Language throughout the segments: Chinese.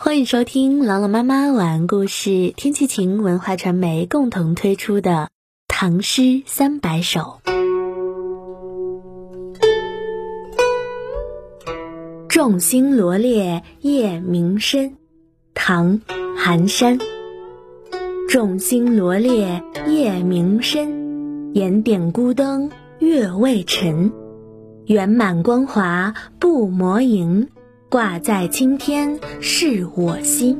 欢迎收听朗朗妈妈晚安故事，天气晴文化传媒共同推出的《唐诗三百首》。众星罗列夜明深，唐·寒山。众星罗列夜明深，点点孤灯月未沉。圆满光华不磨盈。挂在青天是我心。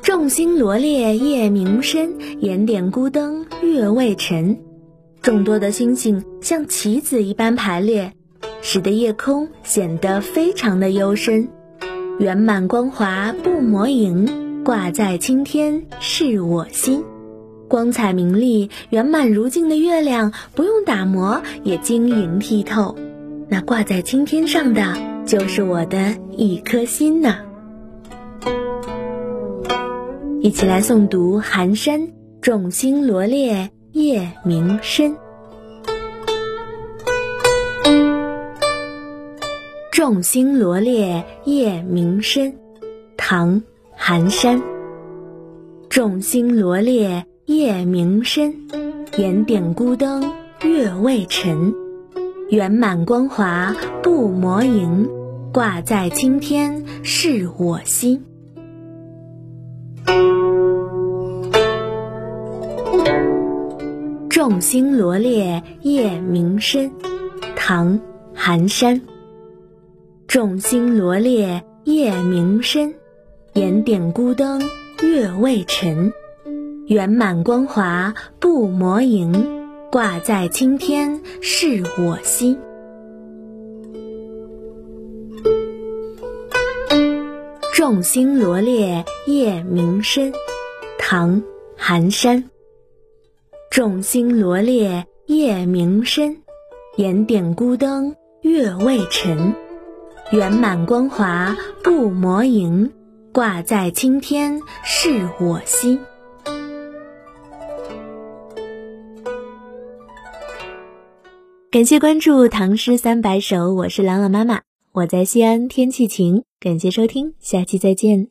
众星罗列夜明深，点点孤灯月未沉。众多的星星像棋子一般排列，使得夜空显得非常的幽深。圆满光华不磨盈，挂在青天是我心。光彩明丽、圆满如镜的月亮，不用打磨也晶莹剔透。那挂在青天上的，就是我的一颗心呢。一起来诵读寒山：众星罗列夜明深。众星罗列夜明深，唐·寒山。众星罗列。夜明深，点点孤灯月未沉。圆满光华不磨盈，挂在青天是我心。众星罗列夜明深，唐·寒山。众星罗列夜明深，点点孤灯月未沉。圆满光华不磨盈，挂在青天是我心。众星罗列夜明深，唐·寒山。众星罗列夜明深，点点孤灯月未沉。圆满光华不磨盈，挂在青天是我心。感谢关注《唐诗三百首》，我是朗朗妈妈，我在西安，天气晴。感谢收听，下期再见。